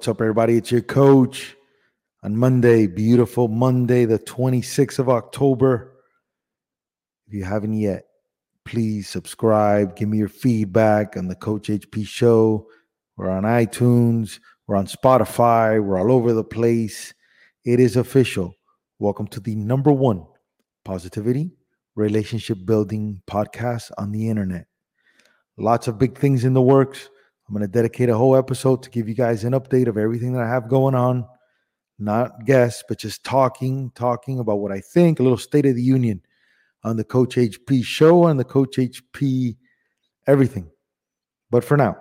What's up, everybody? It's your coach on Monday, beautiful Monday, the 26th of October. If you haven't yet, please subscribe. Give me your feedback on the Coach HP show. We're on iTunes, we're on Spotify, we're all over the place. It is official. Welcome to the number one positivity relationship building podcast on the internet. Lots of big things in the works. I'm going to dedicate a whole episode to give you guys an update of everything that I have going on. Not guests, but just talking, talking about what I think, a little state of the union on the Coach HP show and the Coach HP everything. But for now,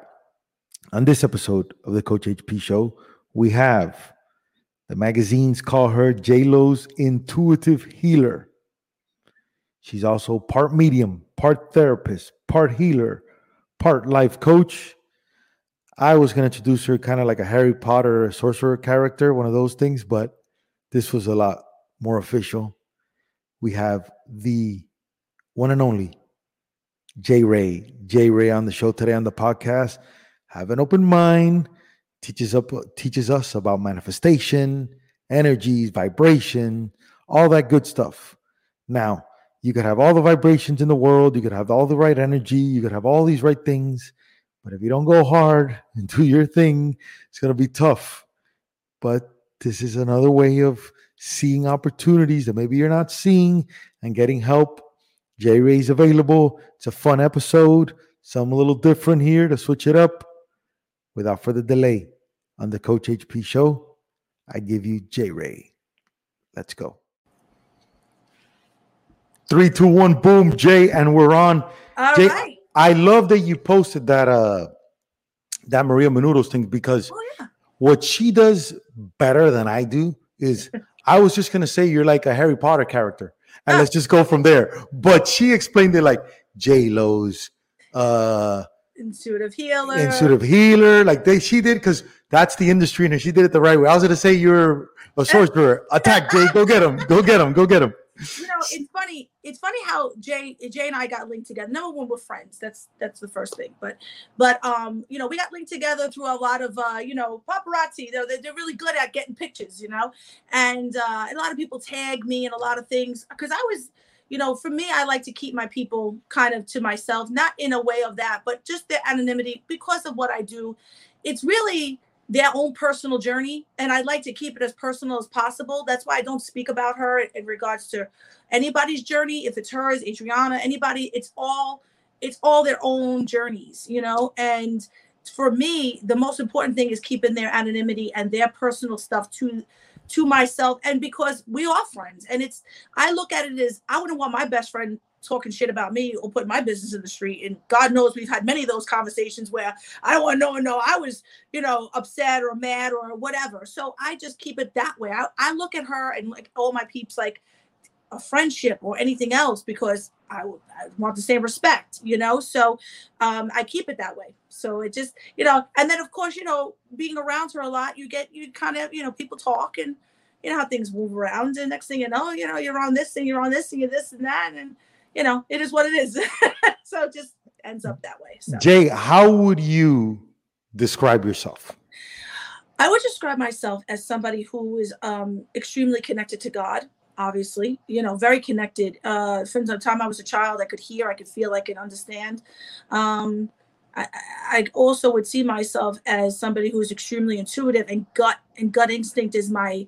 on this episode of the Coach HP show, we have the magazines call her JLo's intuitive healer. She's also part medium, part therapist, part healer, part life coach. I was going to introduce her kind of like a Harry Potter sorcerer character, one of those things, but this was a lot more official. We have the one and only Jae Rae. Jae Rae on the show today on the podcast. Have an open mind, teaches up teaches us about manifestation, energies, vibration, all that good stuff. Now, you could have all the vibrations in the world, you could have all the right energy, you could have all these right things, but if you don't go hard and do your thing, it's going to be tough. But this is another way of seeing opportunities that maybe you're not seeing and getting help. Jae Rae's available. It's a fun episode, some a little different here to switch it up. Without further delay, on the Coach HP show, I give you Jae Rae. Let's go. Three, two, one, boom, Jay, and we're on. All Jay, right. I love that you posted that uh that Maria Menounos thing because Oh yeah. what she does better than I do is I was just gonna say you're like a Harry Potter character, and let's just go from there. But she explained it like J Lo's uh Intuitive healer. intuitive healer, like they she did because that's the industry, and she did it the right way. I was gonna say you're a sorcerer. Attack Jay, go get him, go get him, go get him. You know, it's funny. It's funny how Jay Jay and I got linked together. Number one, we're friends. That's that's the first thing. But but um, you know, we got linked together through a lot of uh, you know, paparazzi. They're they're really good at getting pictures, you know, and uh, a lot of people tag me and a lot of things because I was. You know, for me, I like to keep my people kind of to myself, not in a way of that, but just their anonymity because of what I do. It's really their own personal journey and i'd like to keep it as personal as possible. That's why i don't speak about her in regards to anybody's journey if it's hers adriana anybody it's all it's all their own journeys you know? And for me the most important thing is keeping their anonymity and their personal stuff to to myself and because we are friends and it's i look at it as i wouldn't want my best friend talking shit about me or putting my business in the street and god knows we've had many of those conversations where i don't want no one know i was you know upset or mad or whatever so i just keep it that way i, I look at her and like all my peeps like a friendship or anything else because I want the same respect, you know. So um, I keep it that way. So it just, you know, and then of course, you know, being around her a lot, you get you kind of, you know, people talk and you know how things move around, and next thing you know, you know, you're on this thing, you're on this thing, you're this and that, and you know, it is what it is. so it just ends up that way. So. Jay, how would you describe yourself? I would describe myself as somebody who is um, extremely connected to God. Obviously, you know, very connected. Uh, from the time I was a child, I could hear, I could feel, I could understand. Um, I, I also would see myself as somebody who's extremely intuitive and gut and gut instinct is my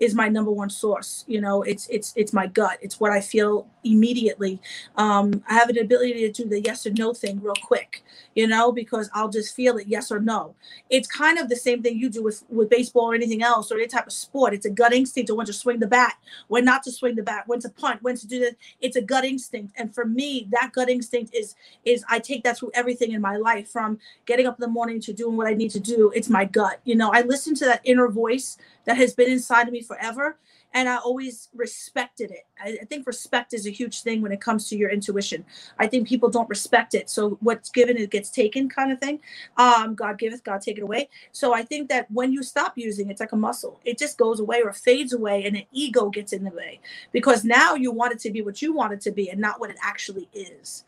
is my number one source you know it's it's it's my gut. It's what i feel immediately. Um i have an ability to do the yes or no thing real quick you know because i'll just feel it yes or no. It's kind of the same thing you do with with baseball or anything else or any type of sport. It's a gut instinct to when to swing the bat when not to swing the bat when to punt when to do that it's a gut instinct. And for me that gut instinct is is i take that through everything in my life from getting up in the morning to doing what i need to do. It's my gut you know. I listen to that inner voice that has been inside of me forever and I always respected it. I, I, think respect is a huge thing when it comes to your intuition. I think people don't respect it. So what's given it gets taken, kind of thing. Um, God giveth, God take it away. So I think that when you stop using it, it's like a muscle. It just goes away or fades away, and an ego gets in the way because now you want it to be what you want it to be and not what it actually is.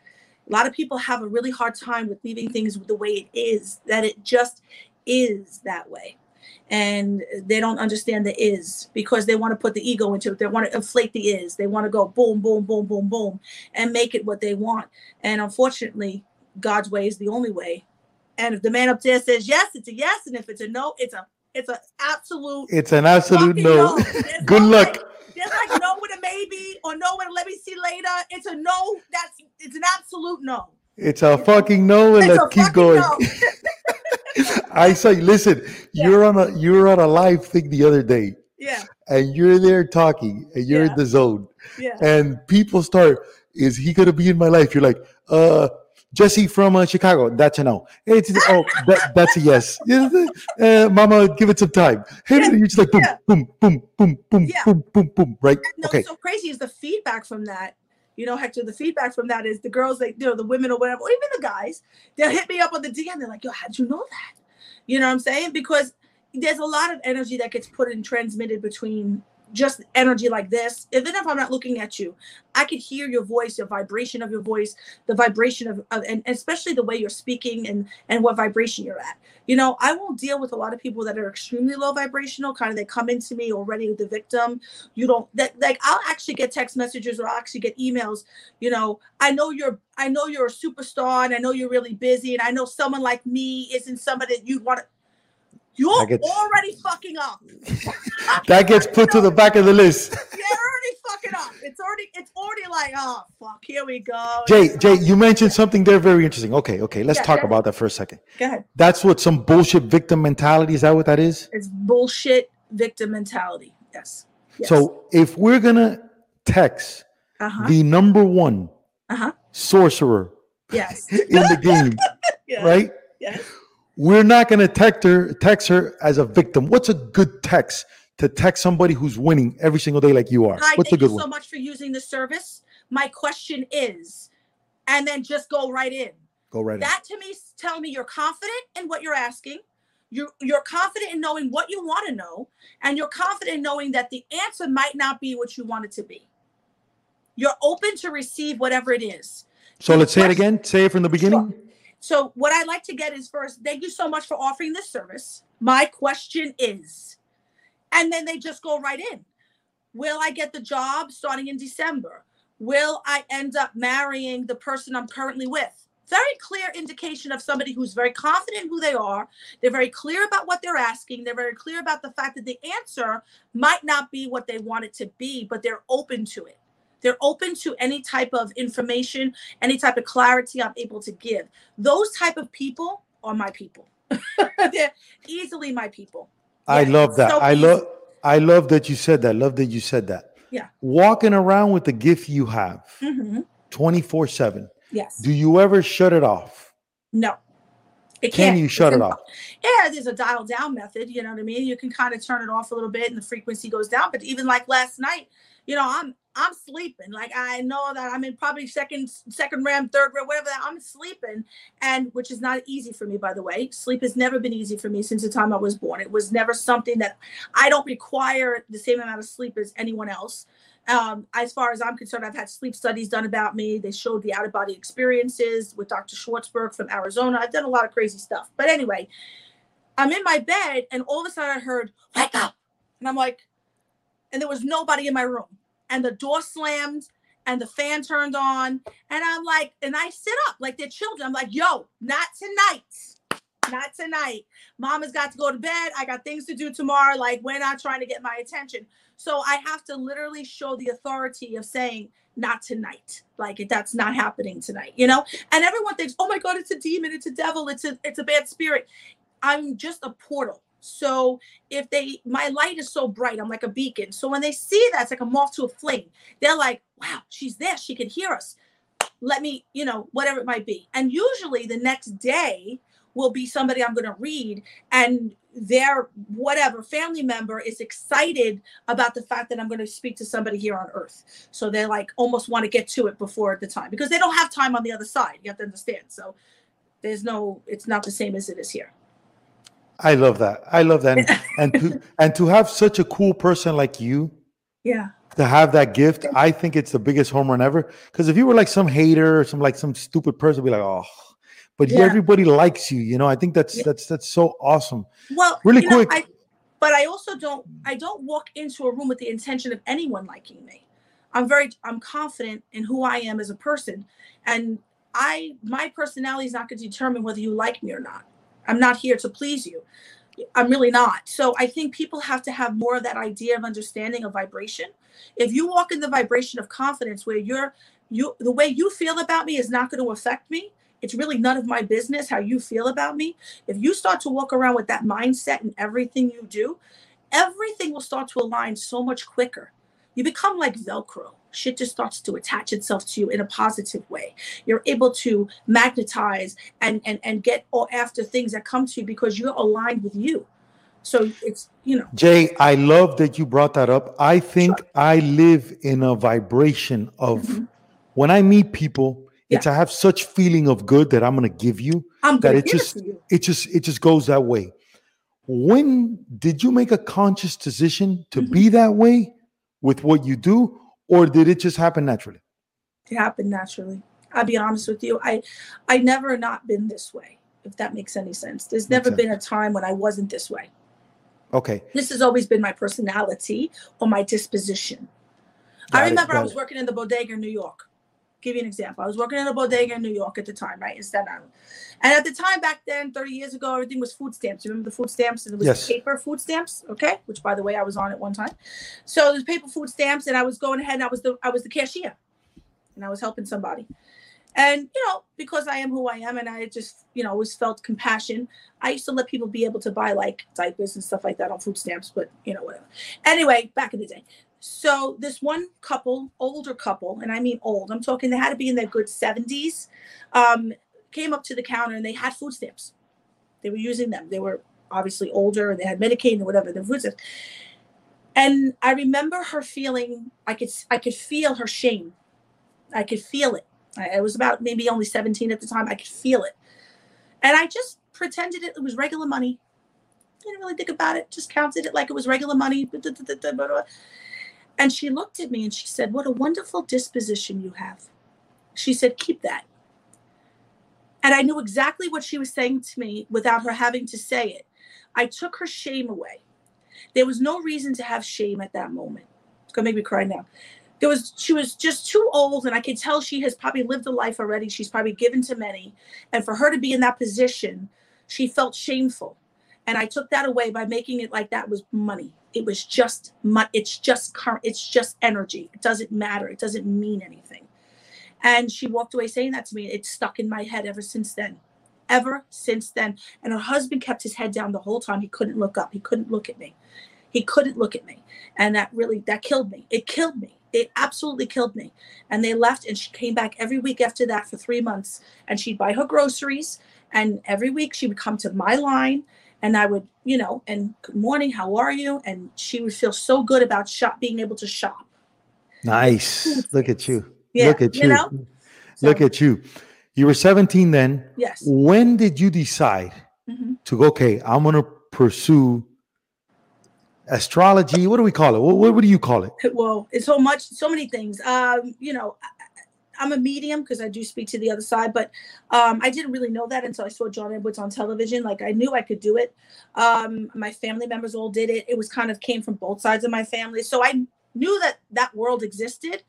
A lot of people have a really hard time with leaving things the way it is. That it just is that way and they don't understand the is because they want to put the ego into it. They want to inflate the is. They want to go boom, boom, boom, boom, boom, and make it what they want. And unfortunately, God's way is the only way. And if the man up there says yes, it's a yes, and if it's a no, it's a it's an absolute. It's an absolute no. no. Good no luck. Way. There's like no with a maybe or no with a let me see later. It's a no. That's it's an absolute no. It's a fucking no, and it's let's keep going. No. I say, listen, yeah. you're on a you're on a live thing the other day. Yeah. And you're there talking and you're yeah. in the zone. Yeah. And people start, is he gonna be in my life? You're like, uh Jesse from uh, Chicago. That's a no. It's oh, that, that's a yes. Uh, mama, give it some time. Hey, yeah. you're just like boom, boom, boom, boom, boom, yeah. boom, boom, boom, right? No, okay. So crazy is the feedback from that you know, Hector, the feedback from that is the girls, like, you know, the women or whatever, or even the guys, they'll hit me up on the DM. They're like, yo, how'd you know that? You know what I'm saying? Because there's a lot of energy that gets put and transmitted between just energy like this, even if I'm not looking at you, I could hear your voice, your vibration of your voice, the vibration of, of and especially the way you're speaking and and what vibration you're at. You know, I won't deal with a lot of people that are extremely low vibrational, kind of they come into me already the victim. You don't that like I'll actually get text messages or I'll actually get emails, you know, I know you're I know you're a superstar and I know you're really busy and I know someone like me isn't somebody that you'd want to you're gets, already fucking up. that gets put to the back of the list. You're already fucking up. It's already it's already like, oh fuck, here we go. Jay, Jay, you mentioned something there very interesting. Okay, okay, let's yeah, talk about that for a second. Go ahead. That's what some bullshit victim mentality is that what that is? It's bullshit victim mentality. Yes. yes. So if we're gonna text uh-huh. the number one uh-huh. sorcerer yes. in the game, yes. right? Yes we're not going to text her text her as a victim. What's a good text to text somebody who's winning every single day like you are? Hi, What's thank a good you one? so much for using the service. My question is, and then just go right in. Go right that in. That to me tell me you're confident in what you're asking. You're you're confident in knowing what you want to know, and you're confident in knowing that the answer might not be what you want it to be. You're open to receive whatever it is. So let's say it again. Say it from the beginning. Sure. So, what I'd like to get is first, thank you so much for offering this service. My question is, and then they just go right in. Will I get the job starting in December? Will I end up marrying the person I'm currently with? Very clear indication of somebody who's very confident who they are. They're very clear about what they're asking. They're very clear about the fact that the answer might not be what they want it to be, but they're open to it. They're open to any type of information, any type of clarity I'm able to give. Those type of people are my people. They're easily my people. I love that. So I love I love that you said that. Love that you said that. Yeah. Walking around with the gift you have mm-hmm. 24 7. Yes. Do you ever shut it off? No. It Can you shut it off? Yeah, there's a dial down method. You know what I mean? You can kind of turn it off a little bit and the frequency goes down. But even like last night, you know, I'm I'm sleeping. Like I know that I'm in probably second, second REM, third REM, whatever I'm sleeping, and which is not easy for me, by the way. Sleep has never been easy for me since the time I was born. It was never something that I don't require the same amount of sleep as anyone else. Um, as far as I'm concerned, I've had sleep studies done about me. They showed the out of body experiences with Dr. Schwartzberg from Arizona. I've done a lot of crazy stuff. But anyway, I'm in my bed and all of a sudden I heard, wake up. And I'm like, and there was nobody in my room. And the door slammed and the fan turned on. And I'm like, and I sit up like they're children. I'm like, yo, not tonight. Not tonight. Mama's got to go to bed. I got things to do tomorrow. Like, we're not trying to get my attention. So I have to literally show the authority of saying, not tonight. Like that's not happening tonight, you know? And everyone thinks, oh my God, it's a demon, it's a devil, it's a it's a bad spirit. I'm just a portal. So if they my light is so bright, I'm like a beacon. So when they see that, it's like a moth to a flame. They're like, wow, she's there, she can hear us. Let me, you know, whatever it might be. And usually the next day will be somebody I'm going to read and their whatever family member is excited about the fact that I'm going to speak to somebody here on earth. So they like almost want to get to it before the time because they don't have time on the other side. You have to understand. So there's no, it's not the same as it is here. I love that. I love that. And, and to and to have such a cool person like you, yeah, to have that gift, I think it's the biggest home run ever. Because if you were like some hater or some like some stupid person, be like, oh, but yeah. everybody likes you. You know, I think that's yeah. that's that's so awesome. Well, really quick. Know, I, but I also don't I don't walk into a room with the intention of anyone liking me. I'm very I'm confident in who I am as a person, and I my personality is not going to determine whether you like me or not. I'm not here to please you. I'm really not. So I think people have to have more of that idea of understanding of vibration. If you walk in the vibration of confidence where you're you the way you feel about me is not going to affect me, it's really none of my business how you feel about me. If you start to walk around with that mindset in everything you do, everything will start to align so much quicker. You become like Velcro shit just starts to attach itself to you in a positive way. You're able to magnetize and and and get all after things that come to you because you're aligned with you. So it's you know. Jay, I love that you brought that up. I think sure. I live in a vibration of mm-hmm. when I meet people. Yeah. It's I have such feeling of good that I'm gonna give you I'm that it just it just it just goes that way. When did you make a conscious decision to mm-hmm. be that way with what you do, or did it just happen naturally? It happened naturally. I'll be honest with you. I I never not been this way, if that makes any sense. There's makes never sense. been a time when I wasn't this way. Okay. This has always been my personality or my disposition. Got I remember it, I was it. working in the bodega in New York. Give you an example. I was working in a bodega in New York at the time, right? In Staten Island. And at the time back then, 30 years ago, everything was food stamps. Remember the food stamps? And it was yes. paper food stamps, okay? Which by the way, I was on at one time. So there's paper food stamps, and I was going ahead and I was the I was the cashier. And I was helping somebody. And you know, because I am who I am and I just, you know, always felt compassion, I used to let people be able to buy like diapers and stuff like that on food stamps, but you know, whatever. Anyway, back in the day. So this one couple, older couple, and I mean old, I'm talking they had to be in their good 70s. Um, came up to the counter and they had food stamps. They were using them. They were obviously older and they had Medicaid or whatever, the food stamps. And I remember her feeling, I could, I could feel her shame. I could feel it. I, I was about maybe only 17 at the time. I could feel it. And I just pretended it, it was regular money. Didn't really think about it, just counted it like it was regular money. And she looked at me and she said, What a wonderful disposition you have. She said, Keep that. And I knew exactly what she was saying to me without her having to say it. I took her shame away. There was no reason to have shame at that moment. It's gonna make me cry now. There was she was just too old, and I could tell she has probably lived a life already. She's probably given to many. And for her to be in that position, she felt shameful. And I took that away by making it like that was money. It was just money. It's just current, it's just energy. It doesn't matter. It doesn't mean anything. And she walked away saying that to me. It stuck in my head ever since then. Ever since then. And her husband kept his head down the whole time. He couldn't look up. He couldn't look at me. He couldn't look at me. And that really that killed me. It killed me. It absolutely killed me. And they left and she came back every week after that for three months. And she'd buy her groceries. And every week she would come to my line and I would, you know, and good morning, how are you? And she would feel so good about shop being able to shop. Nice. Look at you. Yeah, Look at you. you know? so, Look at you. You were 17 then. Yes. When did you decide mm-hmm. to go, okay, I'm going to pursue astrology. What do we call it? What, what, what do you call it? well, it's so much, so many things. Um, you know, I'm a medium because I do speak to the other side, but um, I didn't really know that until I saw John Edwards on television. Like I knew I could do it. Um, my family members all did it. It was kind of came from both sides of my family, so I knew that that world existed,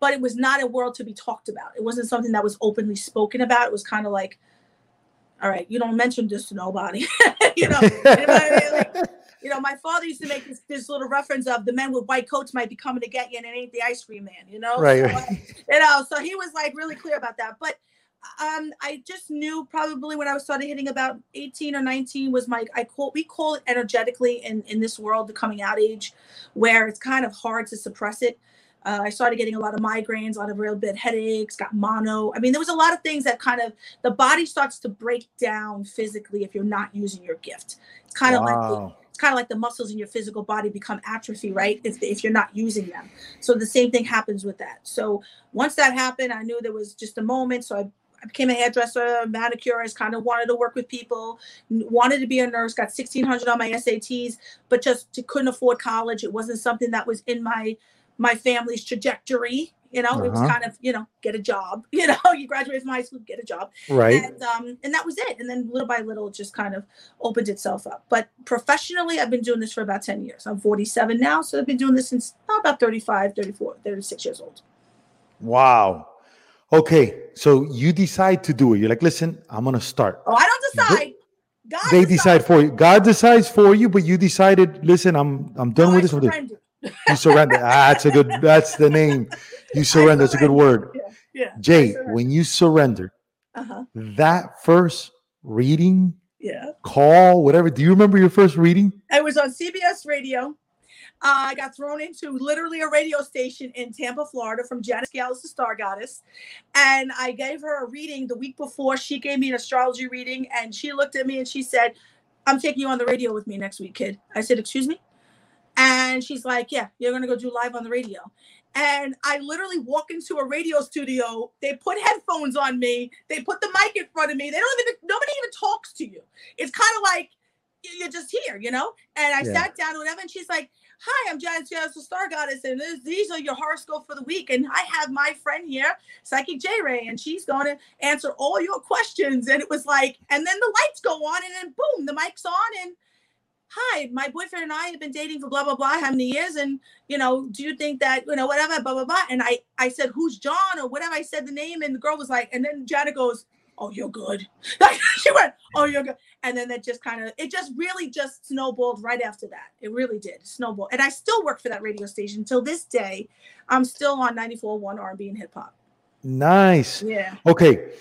but it was not a world to be talked about. It wasn't something that was openly spoken about. It was kind of like, all right, you don't mention this to nobody, you know. You know what I mean? Like, you know, my father used to make this, this little reference of the men with white coats might be coming to get you, and it ain't the ice cream man, you know. Right, So, right. you know, so he was like really clear about that. But um, I just knew probably when I was started hitting about 18 or 19 was my I call we call it energetically in in this world the coming out age, where it's kind of hard to suppress it. Uh, I started getting a lot of migraines, a lot of real bad headaches, got mono. I mean, there was a lot of things that kind of the body starts to break down physically if you're not using your gift. It's kind of like Wow. Kind of like the muscles in your physical body become atrophy, right? If if you're not using them. So the same thing happens with that. So once that happened, I knew there was just a moment. So I, I became a hairdresser, manicurist, kind of wanted to work with people, wanted to be a nurse, got 1600 on my SATs, but just couldn't afford college. It wasn't something that was in my my family's trajectory. You know, it was Uh-huh. kind of, you know, get a job. You know, you graduate from high school, get a job Right. and um and that was it and then little by little it just kind of opened itself up but professionally i've been doing this for about 10 years i'm 47 now so i've been doing this since oh, about 35 34 36 years old Wow. Okay. So you decide to do it. You're like, listen, I'm gonna start. oh i don't decide god They decides. decide for you. God decides for you, but you decided, listen, I'm I'm done No, with this. I'm done. surrendered. You surrender. ah, that's a good. That's the name. You surrender. That's a good word. yeah yeah Jay, when you surrender, uh-huh that first reading, yeah call, whatever. Do you remember your first reading? I was on CBS radio. Uh, I got thrown into literally a radio station in Tampa, Florida from Janice Gales, the Star Goddess. And I gave her a reading the week before. She gave me an astrology reading and she looked at me and she said, I'm taking you on the radio with me next week, kid. I said, Excuse me? And she's like, Yeah, you're going to go do live on the radio. And I literally walk into a radio studio. They put headphones on me. They put the mic in front of me. They don't even, nobody even talks to you. It's kind of like, you're just here, you know? And I Yeah. sat down whatever, and she's like, Hi, I'm Janice Janice, the Star Goddess, and this, these are your horoscope for the week. And I have my friend here, Psychic Jae Rae, and she's going to answer all your questions. And it was like, and then the lights go on, and then boom, the mic's on, and hi, my boyfriend and I have been dating for blah blah blah how many years, and you know, do you think that you know whatever blah blah blah? And I I said who's John or whatever. I said the name, and the girl was like, and then Janet goes, oh you're good. Like she went, oh you're good, and then that just kind of it just really just snowballed right after that. It really did snowball, and I still work for that radio station till this day. I'm still on 94.1 R&B and hip hop. Nice. Yeah. Okay.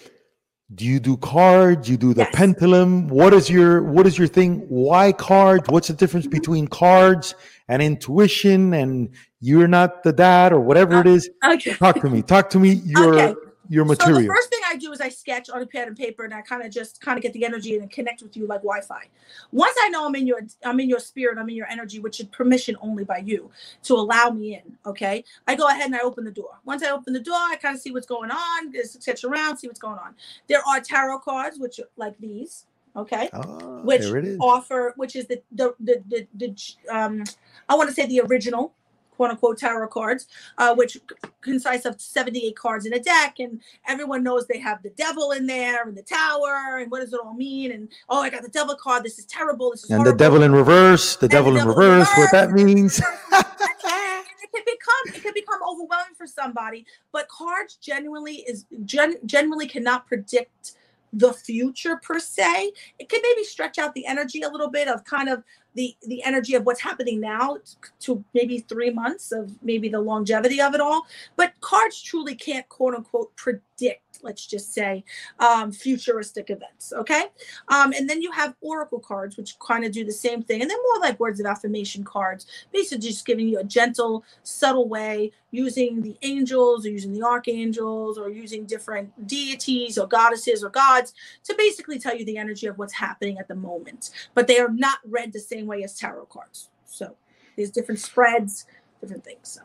Do you do cards? You do the Yes. pendulum? What is your what is your thing? Why cards? What's the difference Mm-hmm. between cards and intuition and you're not the dad or whatever it is? Okay. Talk to me. Talk to me your Okay. Your So the first thing I do is I sketch on a pad and paper, and I kind of just kind of get the energy and connect with you like Wi-Fi. Once I know I'm in your I'm in your spirit, I'm in your energy, which is permission only by you to allow me in. Okay, I go ahead and I open the door. Once I open the door, I kind of see what's going on, just sketch around, see what's going on. There are tarot cards, which are like these. Okay, Ah, which there it is. offer, which is the the the the, the um, I want to say the original quote unquote tarot cards, uh, which consists of 78 cards in a deck, and everyone knows they have the devil in there and the tower, and what does it all mean? And oh, I got the devil card. This is terrible. This is And the devil in reverse, the And the devil in devil in reverse, what that means. it can become it can become overwhelming for somebody but cards genuinely is gen, genuinely cannot predict the future per se it can maybe stretch out the energy a little bit of kind of the the energy of what's happening now to maybe three months of maybe the longevity of it all. But cards truly can't quote unquote predict let's just say um, futuristic events okay um, and then you have oracle cards which kind of do the same thing and they're more like words of affirmation cards basically just giving you a gentle, subtle way using the angels or using the archangels or using different deities or goddesses or gods to basically tell you the energy of what's happening at the moment. But they are not read the same way as tarot cards. So there's different spreads, different things. So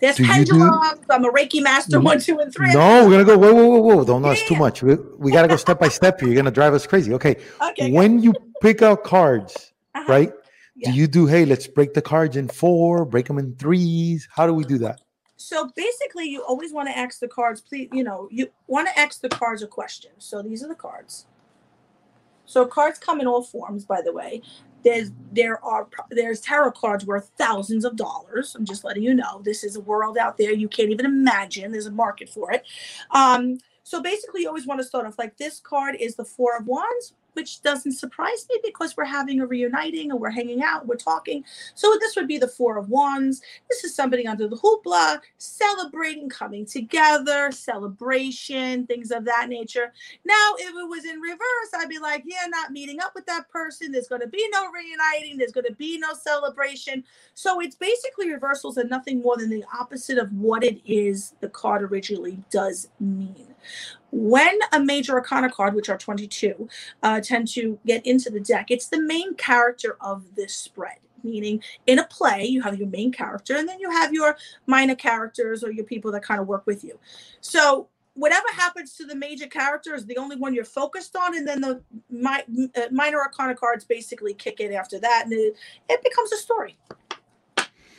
there's Do pendulums. I'm a Reiki master, Mm. one, two, and three. No, we're gonna go. Whoa, whoa, whoa, whoa! Don't know it's too much. We, we gotta go step by step here. You're gonna drive us crazy. Okay. Okay. When you pick out cards, Uh-huh. right? Yeah. Do you do, hey, let's break the cards in four, break them in threes? How do we do that? So basically, you always want to ask the cards, please, you know, you want to ask the cards a question. So these are the cards. So cards come in all forms, by the way. There's there are there's tarot cards worth thousands of dollars. I'm just letting you know. This is a world out there you can't even imagine. There's a market for it. Um, so basically, you always want to start off like this card is the Four of Wands which doesn't surprise me because we're having a reuniting and we're hanging out, we're talking. So this would be the Four of Wands. This is somebody under the hoopla, celebrating, coming together, celebration, things of that nature. Now, if it was in reverse, I'd be like, yeah, not meeting up with that person. There's going to be no reuniting. There's going to be no celebration. So it's basically reversals and nothing more than the opposite of what it is the card originally does mean. When a major arcana card, which are 22, uh, tend to get into the deck, it's the main character of this spread. Meaning, in a play, you have your main character, and then you have your minor characters or your people that kind of work with you. So, whatever happens to the major character is the only one you're focused on, and then the mi- uh, minor arcana cards basically kick in after that, and it, it becomes a story.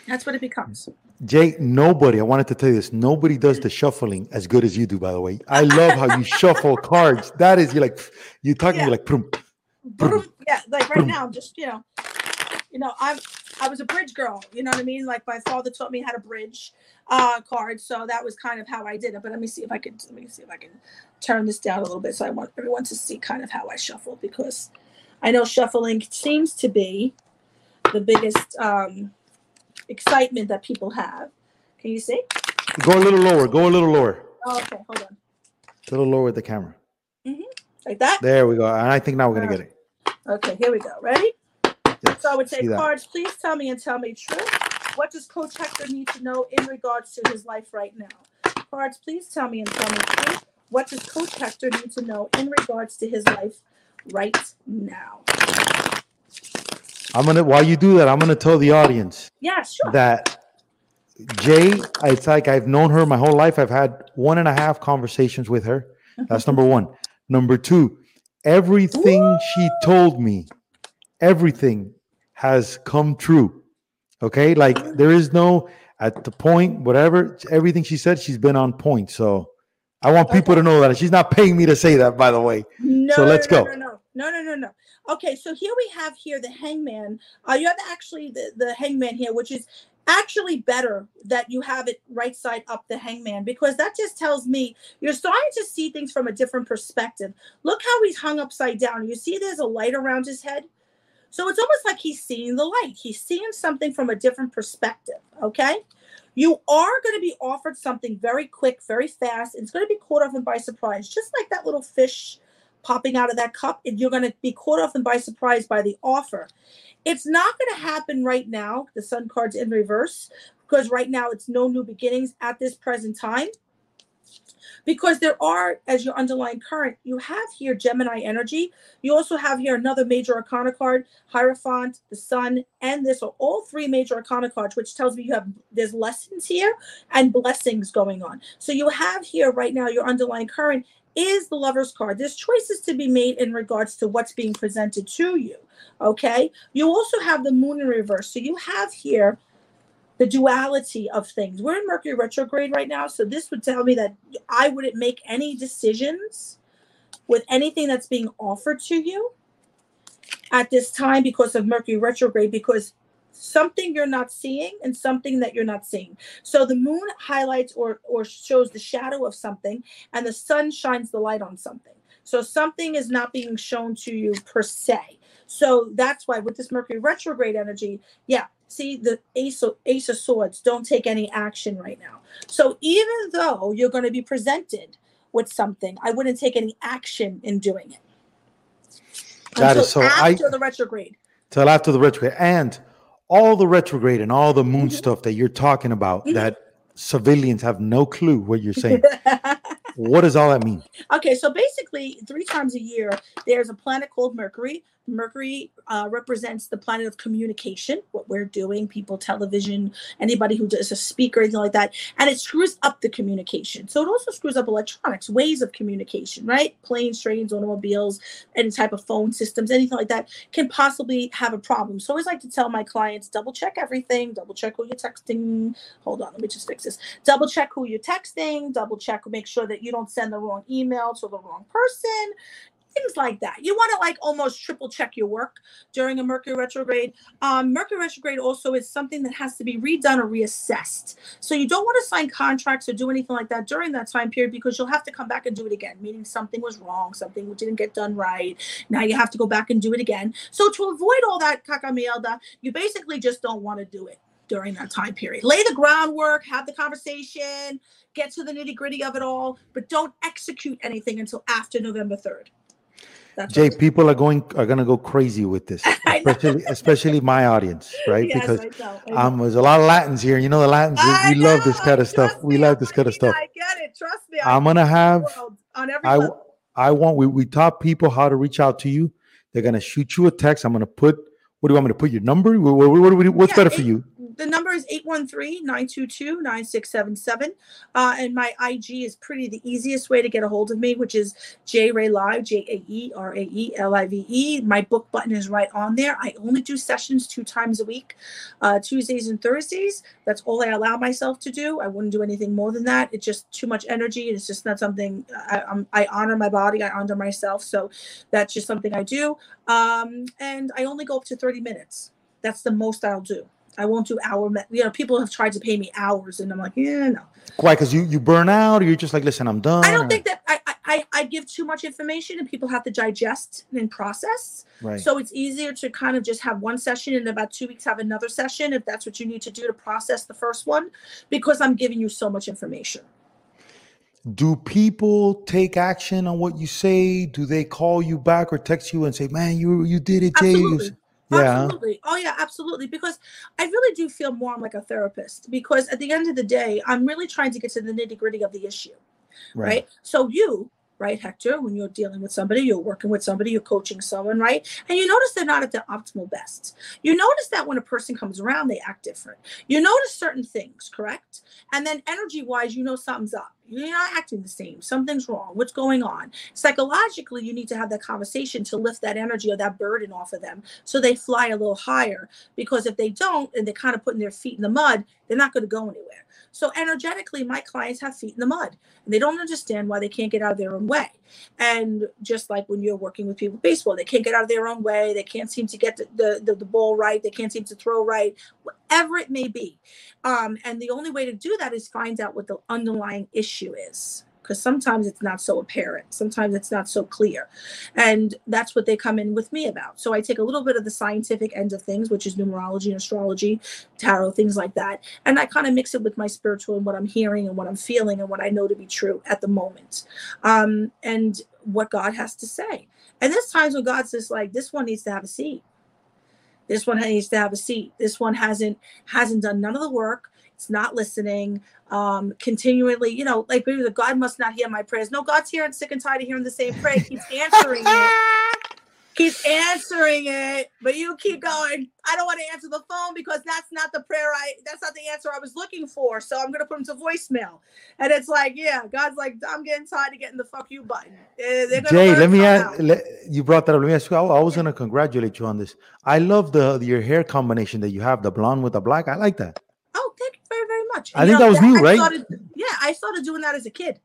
That's what it becomes. Jay, nobody, I wanted to tell you this, nobody does the shuffling as good as you do, by the way. I love how you shuffle cards. That is, you're like, you're talking, Yeah. you're like, boom. Boom. Yeah, like right now, I'm just you know, you know, I'm I was a bridge girl. You know what I mean? Like my father taught me how to bridge uh cards, so that was kind of how I did it. But let me see if I can let me see if I can turn this down a little bit so I want everyone to see kind of how I shuffle because I know shuffling seems to be the biggest um excitement that people have. Can you see? Go a little lower, go a little lower. Oh, okay, hold on. A little lower with the camera. Mhm. Like that? There we go. And I think now we're going to get it. Okay, here we go. Ready? Yes, So I would say, cards, please tell me and tell me true. What does Coach Hector need to know in regards to his life right now? Cards, please tell me and tell me true. What does Coach Hector need to know in regards to his life right now? I'm to, while you do that, I'm to tell the audience Yeah, sure. that Jay, it's like I've known her my whole life. I've had one and a half conversations with her. That's number one. Number two, everything she told me, everything has come true. Okay. Like there is no at the point, whatever, everything she said, she's been on point. So I want people to know that she's not paying me to say that, by the way. No, So let's no, go. No, no, no, no, no, no. Okay, so here we have here the hangman. Uh, you have actually the, the hangman here, which is actually better that you have it right side up the hangman because that just tells me you're starting to see things from a different perspective. Look how he's hung upside down. You see there's a light around his head. So it's almost like he's seeing the light. He's seeing something from a different perspective. Okay. You are going to be offered something very quick, very fast. It's going to be caught off by surprise, just like that little fish popping out of that cup. You're going to be caught off and by surprise by the offer. It's not going to happen right now. The sun card's in reverse because right now it's no new beginnings at this present time. Because there are, as your underlying current, you have here Gemini energy. You also have here another major arcana card, Hierophant, the Sun, and this are all three major arcana cards, which tells me you have there's lessons here and blessings going on. So you have here right now your underlying current is the lover's card. There's choices to be made in regards to what's being presented to you. Okay. You also have the moon in reverse. So you have here the duality of things. We're in Mercury retrograde right now. So this would tell me that I wouldn't make any decisions with anything that's being offered to you at this time because of Mercury retrograde, because something you're not seeing and something that you're not seeing. So the moon highlights or or shows the shadow of something and the sun shines the light on something. So something is not being shown to you per se. So that's why with this Mercury retrograde energy, yeah, see the ace of, ace of swords don't take any action right now. So even though you're going to be presented with something, I wouldn't take any action in doing it. That Until is so- I- after the retrograde. till after the retrograde and all the retrograde and all the moon Mhm. stuff that you're talking about Mhm. that civilians have no clue what you're saying what does all that mean? Okay, so basically, three times a year, there's a planet called Mercury. Mercury uh, represents the planet of communication, what we're doing, people, television, anybody who does a speaker, anything like that. And it screws up the communication. So it also screws up electronics, ways of communication, right? Planes, trains, automobiles, any type of phone systems, anything like that can possibly have a problem. So I always like to tell my clients double check everything, double check who you're texting. Hold on, let me just fix this. Double check who you're texting, double check, make sure that you don't send the wrong email to the wrong person things like that. You want to like almost triple check your work during a Mercury retrograde. Um, Mercury retrograde also is something that has to be redone or reassessed. So you don't want to sign contracts or do anything like that during that time period because you'll have to come back and do it again, meaning something was wrong, something didn't get done right. Now you have to go back and do it again. So to avoid all that kakamielda, you basically just don't want to do it during that time period. Lay the groundwork, have the conversation, get to the nitty gritty of it all, but don't execute anything until after November 3rd. That's Jay, people are going are gonna go crazy with this, especially especially my audience, right? Yes, because I know, I um, there's a lot of Latins here. You know, the Latins we, love this kind of stuff. trust We love this kind of stuff. I get it. Trust me. I I'm gonna have on every I level. I want we we taught people how to reach out to you. They're gonna shoot you a text. I'm gonna put what do you want me to put your number? What, what, what, what- what's Yeah, better for you? The number is 813-922-9677. Uh, and my IG is pretty the easiest way to get a hold of me, which is Jae Rae Live, J A E R A E L I V E. My book button is right on there. I only do sessions two times a week, uh, Tuesdays and Thursdays. That's all I allow myself to do. I wouldn't do anything more than that. It's just too much energy. It's just not something I, I'm, I honor my body. I honor myself. So that's just something I do. Um, and I only go up to 30 minutes. That's the most I'll do. I won't do hour. me- You know, people have tried to pay me hours, and I'm like, yeah, no. Why? Because you you burn out, or you're just like, listen, I'm done. I don't or- think that I, I- I I give too much information, and people have to digest and process. right. So it's easier to kind of just have one session, and about two weeks have another session if that's what you need to do to process the first one, because I'm giving you so much information. do people take action on what you say? Do they call you back or text you and say, "Man, you you did it, Jay"? Absolutely. Yeah. Absolutely. Oh yeah, absolutely. Because I really do feel more I'm like a therapist because at the end of the day, I'm really trying to get to the nitty gritty of the issue. Right. So you, right, Hector, when you're dealing with somebody, you're working with somebody, you're coaching someone, right? And you notice they're not at their optimal best. You notice that when a person comes around, they act different. You notice certain things, correct? And then energy wise, you know something's up. You're not acting the same. Something's wrong. What's going on? Psychologically, you need to have that conversation to lift that energy or that burden off of them so they fly a little higher. Because if they don't and they're kind of putting their feet in the mud, they're not going to go anywhere. So energetically, my clients have feet in the mud and they don't understand why they can't get out of their own way. And just like when you're working with people baseball, they can't get out of their own way. They can't seem to get the, the, the, the ball right. They can't seem to throw right, whatever it may be. Um, and the only way to do that is find out what the underlying issue is. Because sometimes it's not so apparent, sometimes it's not so clear. And that's what they come in with me about. So I take a little bit of the scientific end of things, which is numerology and astrology, tarot, things like that. And I kind of mix it with my spiritual and what I'm hearing and what I'm feeling and what I know to be true at the moment. Um, and what God has to say. And there's times when God's just like, this one needs to have a seat. This one needs to have a seat. This one hasn't hasn't done none of the work. It's not listening. Um, continually, you know, like maybe the God must not hear my prayers. No, God's hearing sick and tired of hearing the same prayer. He keeps answering it. Keeps answering it, but you keep going. I don't want to answer the phone because that's not the prayer I that's not the answer I was looking for. So I'm gonna put him to voicemail. And it's like, yeah, God's like, I'm getting tired of getting the fuck you button. Eh, Jay, let me ask. Let, you brought that up. Let me ask you. I, I was gonna congratulate you on this. I love the your hair combination that you have, the blonde with the black. I like that. Oh, thank you very, very much. I think that was new, I right? Started, yeah, I started doing that as a kid.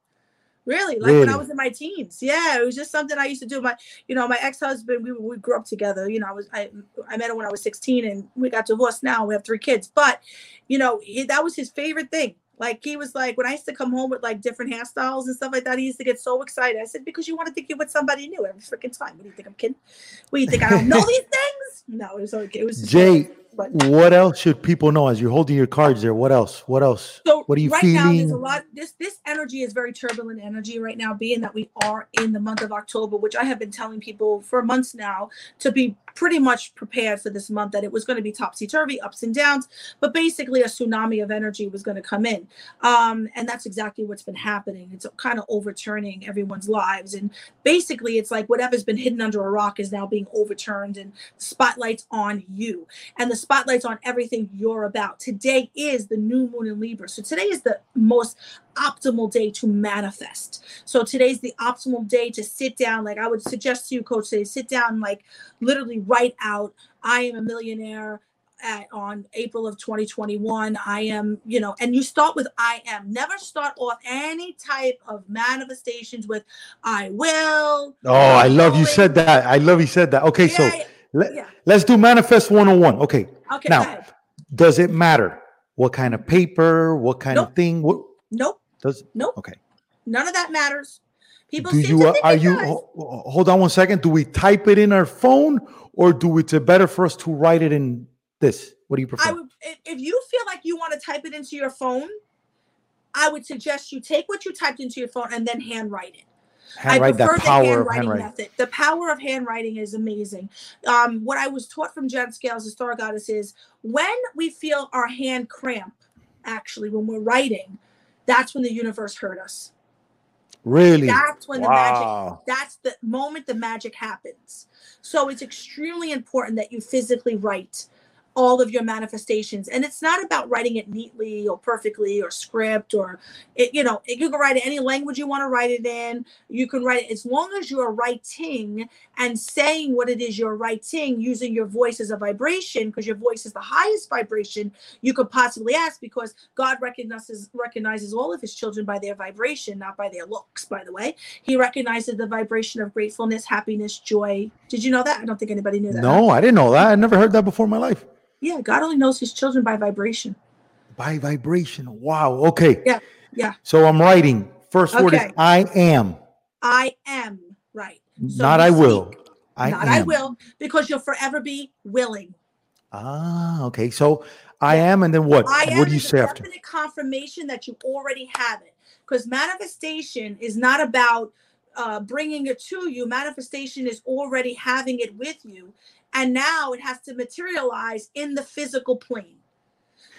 Really, like when I was in my teens. Yeah, it was just something I used to do. My, you know, my ex-husband, we we grew up together. You know, I was I I met him when I was 16, and we got divorced. Now we have three kids, but you know, he, that was his favorite thing. Like he was like when I used to come home with like different hairstyles and stuff like that, he used to get so excited. I said, because you want to think you're with somebody new every freaking time. What do you think I'm kidding? What do you think I don't know these things? No, it was okay. It was just Jay, but what else should people know as you're holding your cards there? What else? What else? So What are you right now there's a lot this this energy is very turbulent energy right now, being that we are in the month of October, which I have been telling people for months now to be pretty much prepared for this month that it was going to be topsy turvy, ups and downs, but basically a tsunami of energy was going to come in. Um, and that's exactly what's been happening. It's kind of overturning everyone's lives. And basically, it's like whatever's been hidden under a rock is now being overturned, and spotlight's on you. And the spotlight's on everything you're about. Today is the new moon in Libra. So today is the most optimal day to manifest. So today's the optimal day to sit down. Like I would suggest to you, coach, say sit down, like literally write out, I am a millionaire at on April of 2021. I am, you know, and you start with I am. Never start off any type of manifestations with I will. Oh, I love you said that. I love you said that. Okay, so Yeah, let, yeah. let's do manifest 101. Okay. Okay, now, does it matter what kind of paper, what kind Nope. of thing? What Nope. Does Nope. okay. None of that matters. People do you uh, are it you does. ho- ho- hold on one second do we type it in our phone or do it's better for us to write it in this what do you prefer I would if you feel like you want to type it into your phone, I would suggest you take what you typed into your phone and then handwrite it. handwrite I that prefer power the of handwriting handwriting method. The power of handwriting is amazing. Um, what I was taught from Jen Scales, the Star Goddess, is when we feel our hand cramp, actually, when we're writing, that's when the universe heard us. really That's when the magic, that's the moment the magic happens. So it's extremely important that you physically write all of your manifestations. And it's not about writing it neatly or perfectly or script or it, you know, you can write it any language you want to write it in. You can write it as long as you're writing and saying what it is you're writing using your voice as a vibration, because your voice is the highest vibration you could possibly ask because God recognizes recognizes all of his children by their vibration, not by their looks, by the way. He recognizes the vibration of gratefulness, happiness, joy. Did you know that? I don't think anybody knew that. no i didn't know that i never heard that before in my life Yeah, God only knows his children by vibration. by vibration wow okay Yeah, yeah. so i'm writing first word is i am I am right. So not i will i not am I will, because you'll forever be willing. ah okay so i am and then what I am what do you say after definite confirmation that you already have it. Because manifestation is not about uh, bringing it to you. Manifestation is already having it with you, and now it has to materialize in the physical plane.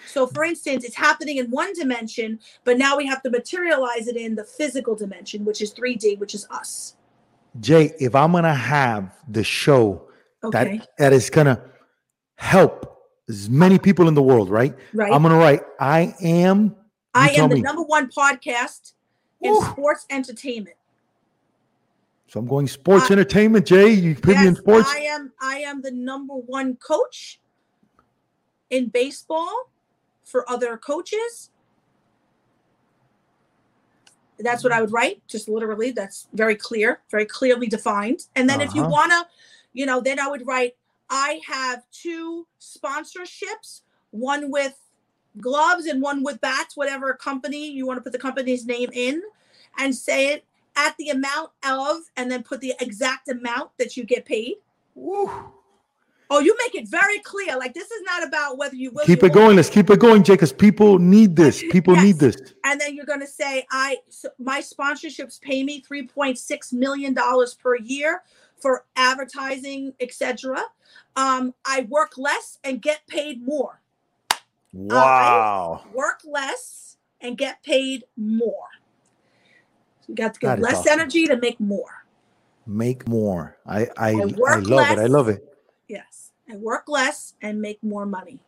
So, for instance, it's happening in one dimension, but now we have to materialize it in the physical dimension, which is 3D, which is us. jay if i'm gonna have the show Okay. that that is gonna help as many people in the world, right? right. I'm gonna write. I am. I am the me. number one podcast in sports entertainment. So I'm going sports I- entertainment. Jae, you put me in sports. I am I am the number one coach in baseball for other coaches. That's what I would write, just literally. That's very clear, very clearly defined. And then if you Uh-huh. want to, you know, then I would write, I have two sponsorships, one with gloves and one with bats, whatever company you want to put the company's name in, and say it at the amount of, and then put the exact amount that you get paid. Woo. Oh, you make it very clear. Like this is not about whether you will. Keep it going. Let's keep it going, Jae, because people need this. People Yes. need this. And then you're going to say, I so my sponsorships pay me 3.6 million dollars per year for advertising, etc. Um, I work less and get paid more. Wow. Work less and get paid more. You got to That give is less awesome. energy to make more. Make more. I I, I, work love it. I love it. Yes, and work less and make more money.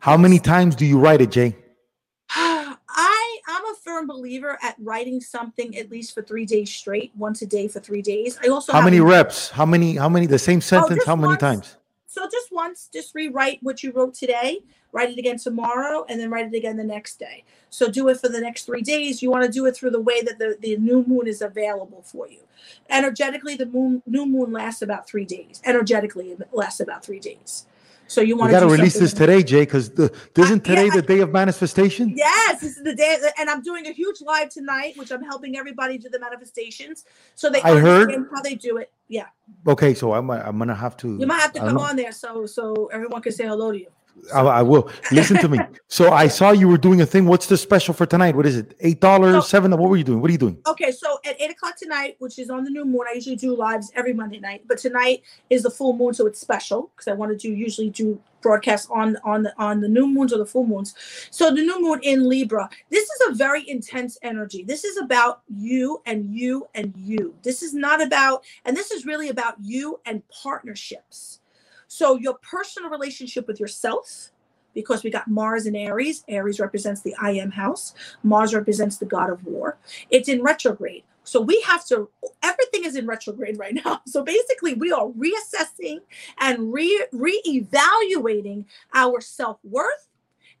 How many times do you write it, Jae? I I'm a firm believer at writing something at least for three days straight, once a day for three days. I also How many reps? How many? How many? The same oh, sentence? just How many once. times? So just once, just rewrite what you wrote today, write it again tomorrow, and then write it again the next day. So do it for the next three days. You want to do it through the way that the, the new moon is available for you. Energetically, the moon new moon lasts about three days. Energetically, it lasts about three days. So you want got to release this today, Jae, because the isn't today I- the day of manifestation? Yes, this is the day, and I'm doing a huge live tonight, which I'm helping everybody do the manifestations, so they I heard- understand how they do it. Yeah, Okay, so I'm I'm gonna have to. you might have to come on there so so everyone can say hello to you. I, I will listen to me. So I saw you were doing a thing. What's the special for tonight? What is it? Eight dollars, So- seven? What were you doing? What are you doing? Okay, so at eight o'clock tonight, which is on the new moon, I usually do lives every Monday night, but tonight is the full moon, so it's special because I want to do usually do broadcasts on on the on the new moons or the full moons. So the new moon in Libra, this is a very intense energy. This is about you and you and you. This is not about, and this is really about you and partnerships. So your personal relationship with yourself, because we got Mars and Aries. Aries represents the I am house. Mars represents the god of war. It's in retrograde. So we have to, everything is in retrograde right now. So basically, we are reassessing and re reevaluating our self worth,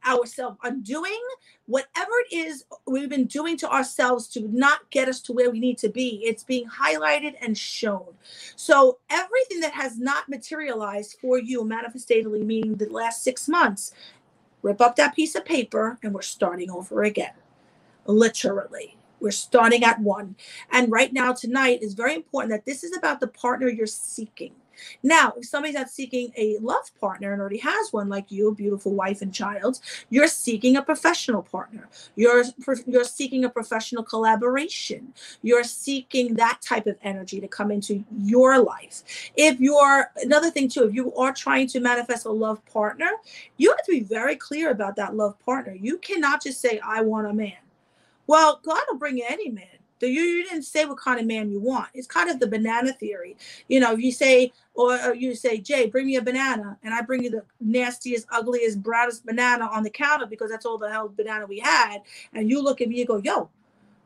our self undoing, whatever it is we've been doing to ourselves to not get us to where we need to be. It's being highlighted and shown. So everything that has not materialized for you manifestatively, meaning the last six months, rip up that piece of paper and we're starting over again. Literally. We're starting at one. And right now, tonight is very important that this is about the partner you're seeking. Now, if somebody's not seeking a love partner and already has one, like you, a beautiful wife and child, you're seeking a professional partner. You're you're seeking a professional collaboration. You're seeking that type of energy to come into your life. If you're another thing too, if you are trying to manifest a love partner, you have to be very clear about that love partner. You cannot just say, "I want a man." Well, God will bring any man. You, you didn't say what kind of man you want. It's kind of the banana theory. You know, you say, or, or you say, Jae, bring me a banana, and I bring you the nastiest, ugliest, brownest banana on the counter because that's all the hell banana we had. And you look at me and go, yo,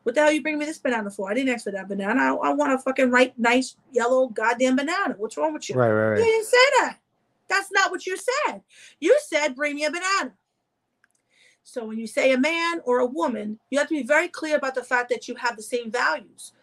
what the hell you bring me this banana for? I didn't ask for that banana. I, I want a fucking right, nice, yellow, goddamn banana. What's wrong with you? Right, right, You didn't say that. That's not what you said. You said, bring me a banana. So when you say a man or a woman, you have to be very clear about the fact that you have the same values,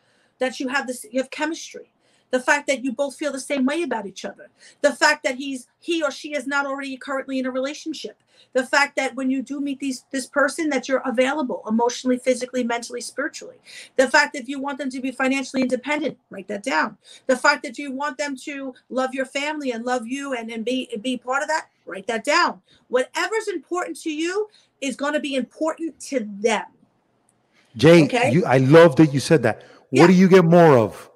that you have this, you have chemistry, the fact that you both feel the same way about each other, the fact that he's he or she is not already currently in a relationship, the fact that when you do meet these this person that you're available emotionally, physically, mentally, spiritually, the fact that you want them to be financially independent, write that down. The fact that you want them to love your family and love you and, and be be part of that, write that down. Whatever's important to you is going to be important to them. Jae, Okay. you, I love that you said that. What Yeah. do you get more of?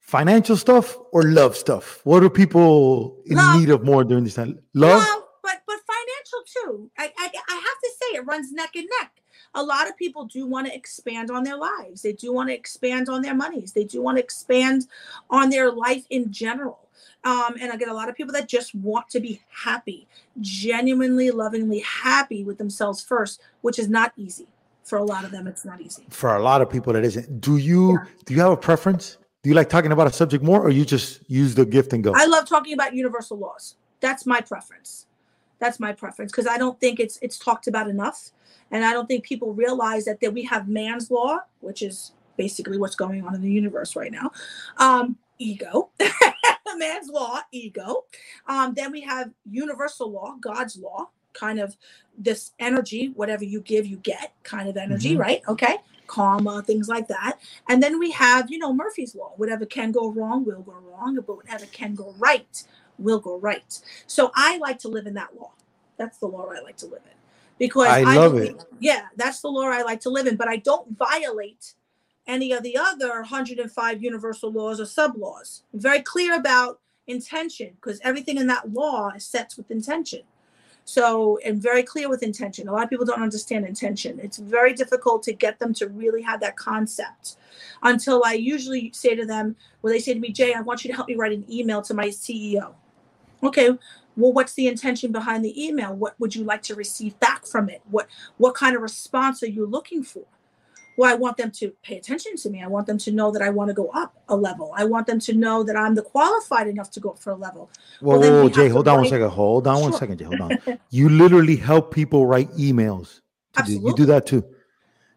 Financial stuff or love stuff? What are people in Love. need of more during this time? Love? Well, but but financial too. I, I I have to say it runs neck and neck. A lot of people do want to expand on their lives. They do want to expand on their monies. They do want to expand on their life in general. Um, and I get a lot of people that just want to be happy, genuinely, lovingly happy with themselves first, which is not easy for a lot of them. It's not easy. For a lot of people, that isn't. Do you do you have a preference? Do you like talking about a subject more, or you just use the gift and go? I love talking about universal laws. That's my preference. That's my preference because I don't think it's it's talked about enough, and I don't think people realize that that we have man's law, which is basically what's going on in the universe right now. Um, ego, man's law, ego. Um, then we have universal law, God's law, kind of this energy, whatever you give, you get, kind of energy, Mhm. right? Okay, karma, things like that. And then we have, you know, Murphy's Law. Whatever can go wrong will go wrong, but whatever can go right will go right. So I like to live in that law. That's the law I like to live in. Because I love believe- it. Yeah, that's the law I like to live in, but I don't violate any of the other 105 universal laws or sub laws. Very clear about intention because everything in that law is set with intention. So, and very clear with intention. A lot of people don't understand intention. It's very difficult to get them to really have that concept until I usually say to them, well, they say to me, Jae, I want you to help me write an email to my CEO. Okay, well, what's the intention behind the email? What would you like to receive back from it? What what kind of response are you looking for? Well, I want them to pay attention to me. I want them to know that I want to go up a level. I want them to know that I'm the qualified enough to go up for a level. Whoa, then whoa, we Jae, hold on one write- second. Hold on one Sure. second, Jae. Hold on. you literally help people write emails. Do, you do that too.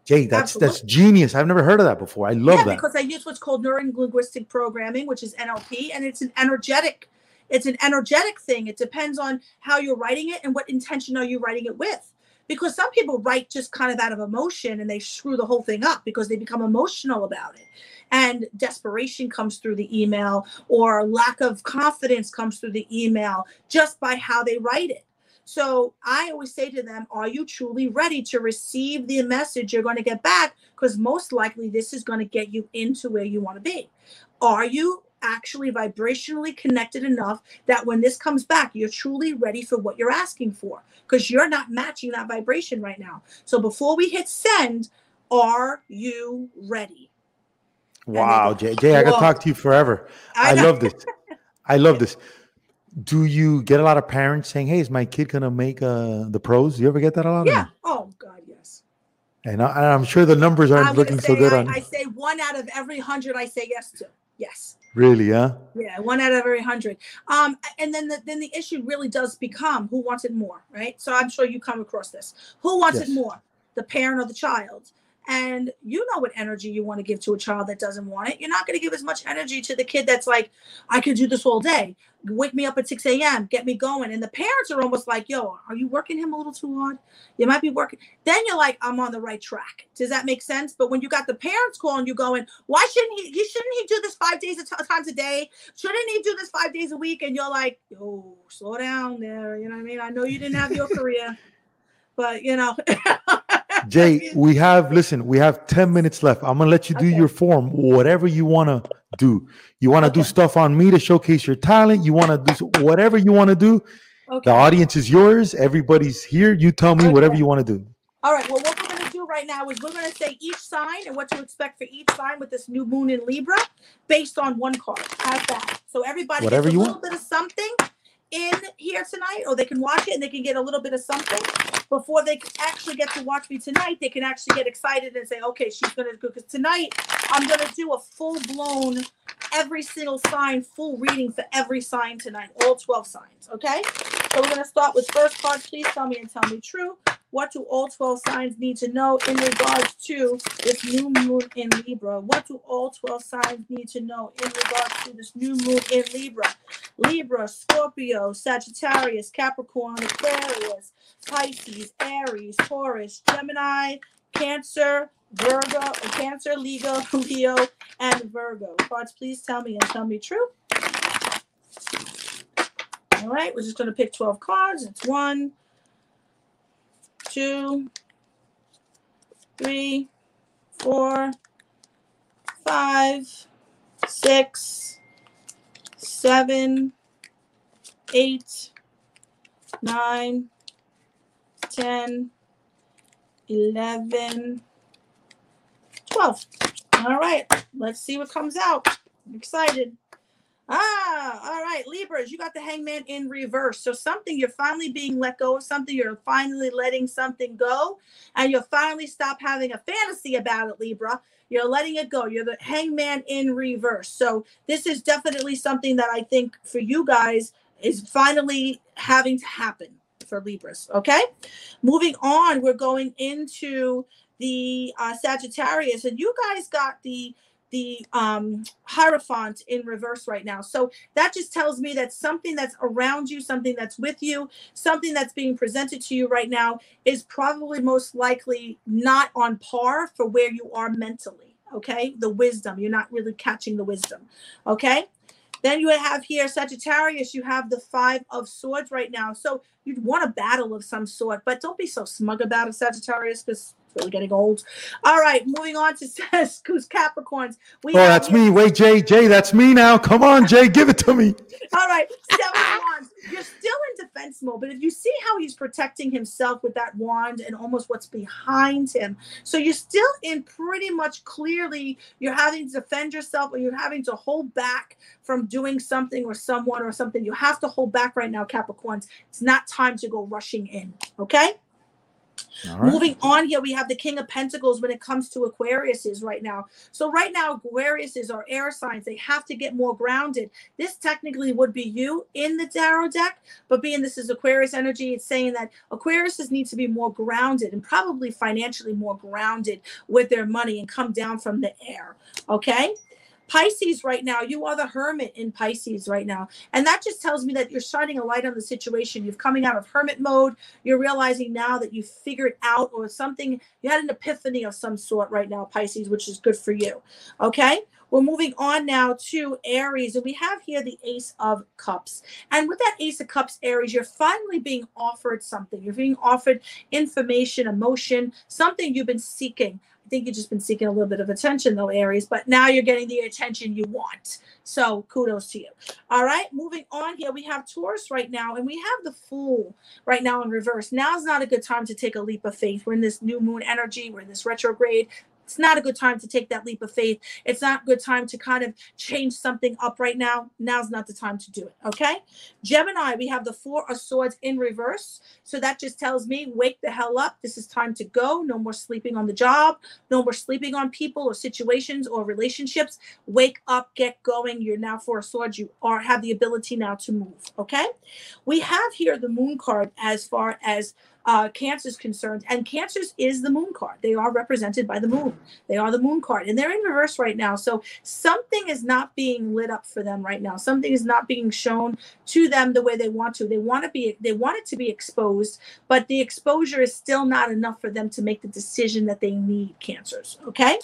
Jae, that's that's genius. I've never heard of that before. I love yeah, that. because I use what's called neurolinguistic programming, which is NLP, and it's an energetic, it's an energetic thing. It depends on how you're writing it and what intention are you writing it with. Because some people write just kind of out of emotion and they screw the whole thing up because they become emotional about it. And desperation comes through the email, or lack of confidence comes through the email just by how they write it. So I always say to them, Are you truly ready to receive the message you're going to get back? Because most likely this is going to get you into where you want to be. Are you actually vibrationally connected enough that when this comes back, you're truly ready for what you're asking for? Because you're not matching that vibration right now. So before we hit send, are you ready? Wow, Jae, Jae, I could talk to you forever. I, I love this. I love this. Do you get a lot of parents saying, "Hey, is my kid gonna make uh, the pros?" You ever get that a lot? Yeah. Oh God, yes. And, I, am sure the numbers aren't looking so good I, on. I say one out of every hundred. I say yes to. Yes. Really? Yeah. Yeah, one out of every hundred. Um, and then the then the issue really does become who wants it more, right? So I'm sure you come across this. Who wants yes. it more, the parent or the child? And you know what energy you want to give to a child that doesn't want it. You're not going to give as much energy to the kid that's like, I could do this all day. Wake me up at 6 a.m., get me going. And the parents are almost like, yo, are you working him a little too hard? You might be working. Then you're like, I'm on the right track. Does that make sense? But when you got the parents calling you going, why shouldn't he, he shouldn't he do this five days a t- times a day? Shouldn't he do this five days a week? And you're like, yo, slow down there. You know what I mean? I know you didn't have your career, but you know. Jae, we have listen, we have 10 minutes left. I'm gonna let you do okay. your form, whatever you want to do. You want to okay. do stuff on me to showcase your talent, you want to do whatever you want to do. Okay. The audience is yours, everybody's here. You tell me whatever you want to do. All right. Well, what we're going to do right now is we're going to say each sign and what to expect for each sign with this new moon in Libra based on one card. How's that? So everybody whatever gets a you little want. bit of something in here tonight, or they can watch it and they can get a little bit of something before they actually get to watch me tonight. They can actually get excited and say, okay, she's going to go. Because tonight I'm going to do a full blown, every single sign, full reading for every sign tonight, all 12 signs. Okay. So we're going to start with first card. Please tell me and tell me true. What do all 12 signs need to know in regards to this new moon in Libra? What do all 12 signs need to know in regards to this new moon in Libra? Libra, Scorpio, Sagittarius, Capricorn, Aquarius, Pisces, Aries, Taurus, Gemini, Cancer, Virgo, uh, Cancer, Leo, Leo, and Virgo. Cards, please tell me and tell me true. All right, we're just going to pick 12 cards. It's one, two, three, four, five, six, seven, eight, nine, ten, eleven, twelve. All right, let's see what comes out. I'm excited. Ah, all right, Libras, you got the hangman in reverse. So something you're finally being let go of something, you're finally letting something go, and you'll finally stop having a fantasy about it, Libra. You're letting it go. You're the hangman in reverse. So this is definitely something that I think for you guys is finally having to happen for Libras. Okay. Moving on, we're going into the uh, Sagittarius, and you guys got the the um, Hierophant in reverse right now. So that just tells me that something that's around you, something that's with you, something that's being presented to you right now is probably most likely not on par for where you are mentally. Okay. The wisdom, you're not really catching the wisdom. Okay. Then you have here Sagittarius, you have the Five of Swords right now. So you'd want a battle of some sort, but don't be so smug about it, Sagittarius, because really getting old. All right, moving on to who's Capricorns. We oh, that's here. me. Wait, Jae, Jae, that's me now. Come on, Jae, give it to me. All right, seven wands. You're still in defense mode, but if you see how he's protecting himself with that wand and almost what's behind him, so you're still in pretty much clearly you're having to defend yourself or you're having to hold back from doing something or someone or something. You have to hold back right now, Capricorns. It's not time to go rushing in. Okay. Right. Moving on here, we have the King of Pentacles when it comes to Aquariuses right now. So right now, Aquariuses are air signs. They have to get more grounded. This technically would be you in the tarot deck, but being this is Aquarius energy, it's saying that Aquariuses need to be more grounded and probably financially more grounded with their money and come down from the air. Okay. Pisces right now, you are the hermit in Pisces right now. And that just tells me that you're shining a light on the situation. You're coming out of hermit mode. You're realizing now that you figured out or something, you had an epiphany of some sort right now, Pisces, which is good for you. Okay. We're moving on now to Aries, and we have here the Ace of Cups. And with that Ace of Cups, Aries, you're finally being offered something. You're being offered information, emotion, something you've been seeking. I think you've just been seeking a little bit of attention, though, Aries, but now you're getting the attention you want. So kudos to you. All right, moving on here, we have Taurus right now, and we have the Fool right now in reverse. Now is not a good time to take a leap of faith. We're in this new moon energy, we're in this retrograde it's not a good time to take that leap of faith. It's not a good time to kind of change something up right now. Now's not the time to do it. Okay. Gemini, we have the Four of Swords in reverse. So that just tells me wake the hell up. This is time to go. No more sleeping on the job. No more sleeping on people or situations or relationships. Wake up, get going. You're now Four of Swords. You are have the ability now to move. Okay. We have here the moon card as far as uh, Cancer is concerned. And Cancers is the moon card. They are represented by the moon. They are the moon card. And they're in reverse right now. So something is not being lit up for them right now. Something is not being shown to them the way they want to. They want to be they want it to be exposed, but the exposure is still not enough for them to make the decision that they need, Cancers. Okay?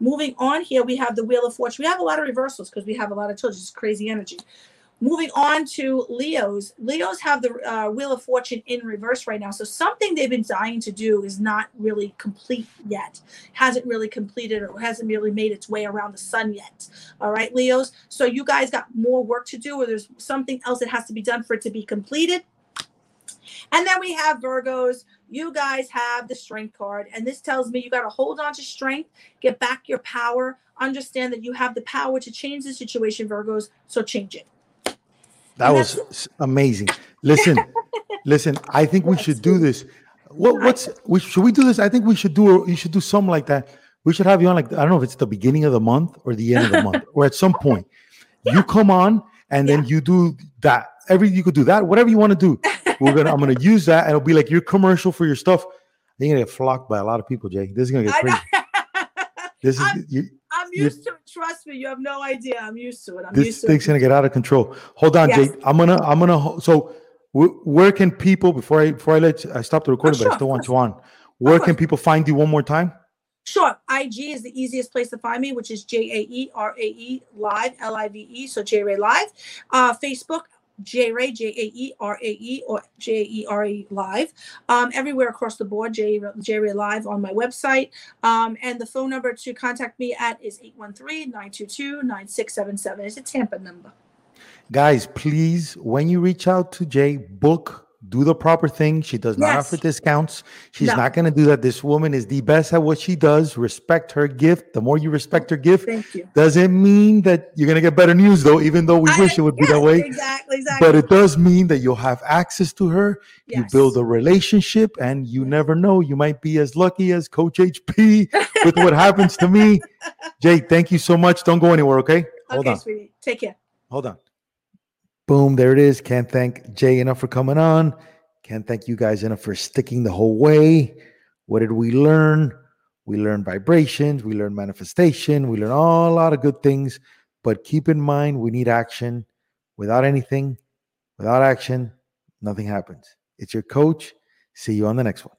Moving on here, we have the Wheel of Fortune. We have a lot of reversals because we have a lot of children. It's crazy energy. Moving on to Leos. Leos have the uh, Wheel of Fortune in reverse right now. So something they've been dying to do is not really complete yet. Hasn't really completed or hasn't really made its way around the sun yet. All right, Leos. So you guys got more work to do or there's something else that has to be done for it to be completed. And then we have Virgos. You guys have the strength card. And this tells me you got to hold on to strength, get back your power, understand that you have the power to change the situation, Virgos. So change it. That was amazing. Listen, listen. I think we should do this. What, what's we should we do this? I think we should do. You should do something like that. We should have you on like I don't know if it's the beginning of the month or the end of the month or at some point. You come on and then you do that. Every you could do that. Whatever you want to do. We're gonna. I'm gonna use that, and it'll be like your commercial for your stuff. You're gonna get flocked by a lot of people, Jae. This is gonna get crazy. This is you, Used to it. Trust me, you have no idea. I'm used to it. I'm this used to thing's it. gonna get out of control. Hold on, Yes. Jake. I'm gonna, I'm gonna. So, wh- where can people before I before I let you, I stop the recording, but sure, I still want you on. Where can people find you one more time? Sure. IG is the easiest place to find me, which is J A E R A E Live, L I V E. So Jae Rae Live. Uh, Facebook, Jae Rae, J A E R A E or J E R E Live. Um, everywhere across the board, Jae Rae Live on my website. Um, and the phone number to contact me at is 813 922 9677. It's a Tampa number. Guys, please, when you reach out to Jae, book, do the proper thing. She does not Yes. offer discounts. She's No. not going to do that. This woman is the best at what she does. Respect her gift. The more you respect her gift, Thank you. doesn't mean that you're going to get better news, though, even though we I- wish it would be that way. Exactly, exactly. But it does mean that you'll have access to her. You build a relationship, and you never know. You might be as lucky as Coach HP with what happens to me. Jae, thank you so much. Don't go anywhere, okay? Hold okay, on. sweetie. Take care. Hold on. Boom, there it is. Can't thank Jae enough for coming on. Can't thank you guys enough for sticking the whole way. What did we learn? We learned vibrations, we learned manifestation, we learned all, a lot of good things. But keep in mind, we need action. Without anything, without action, nothing happens. It's your coach. See you on the next one.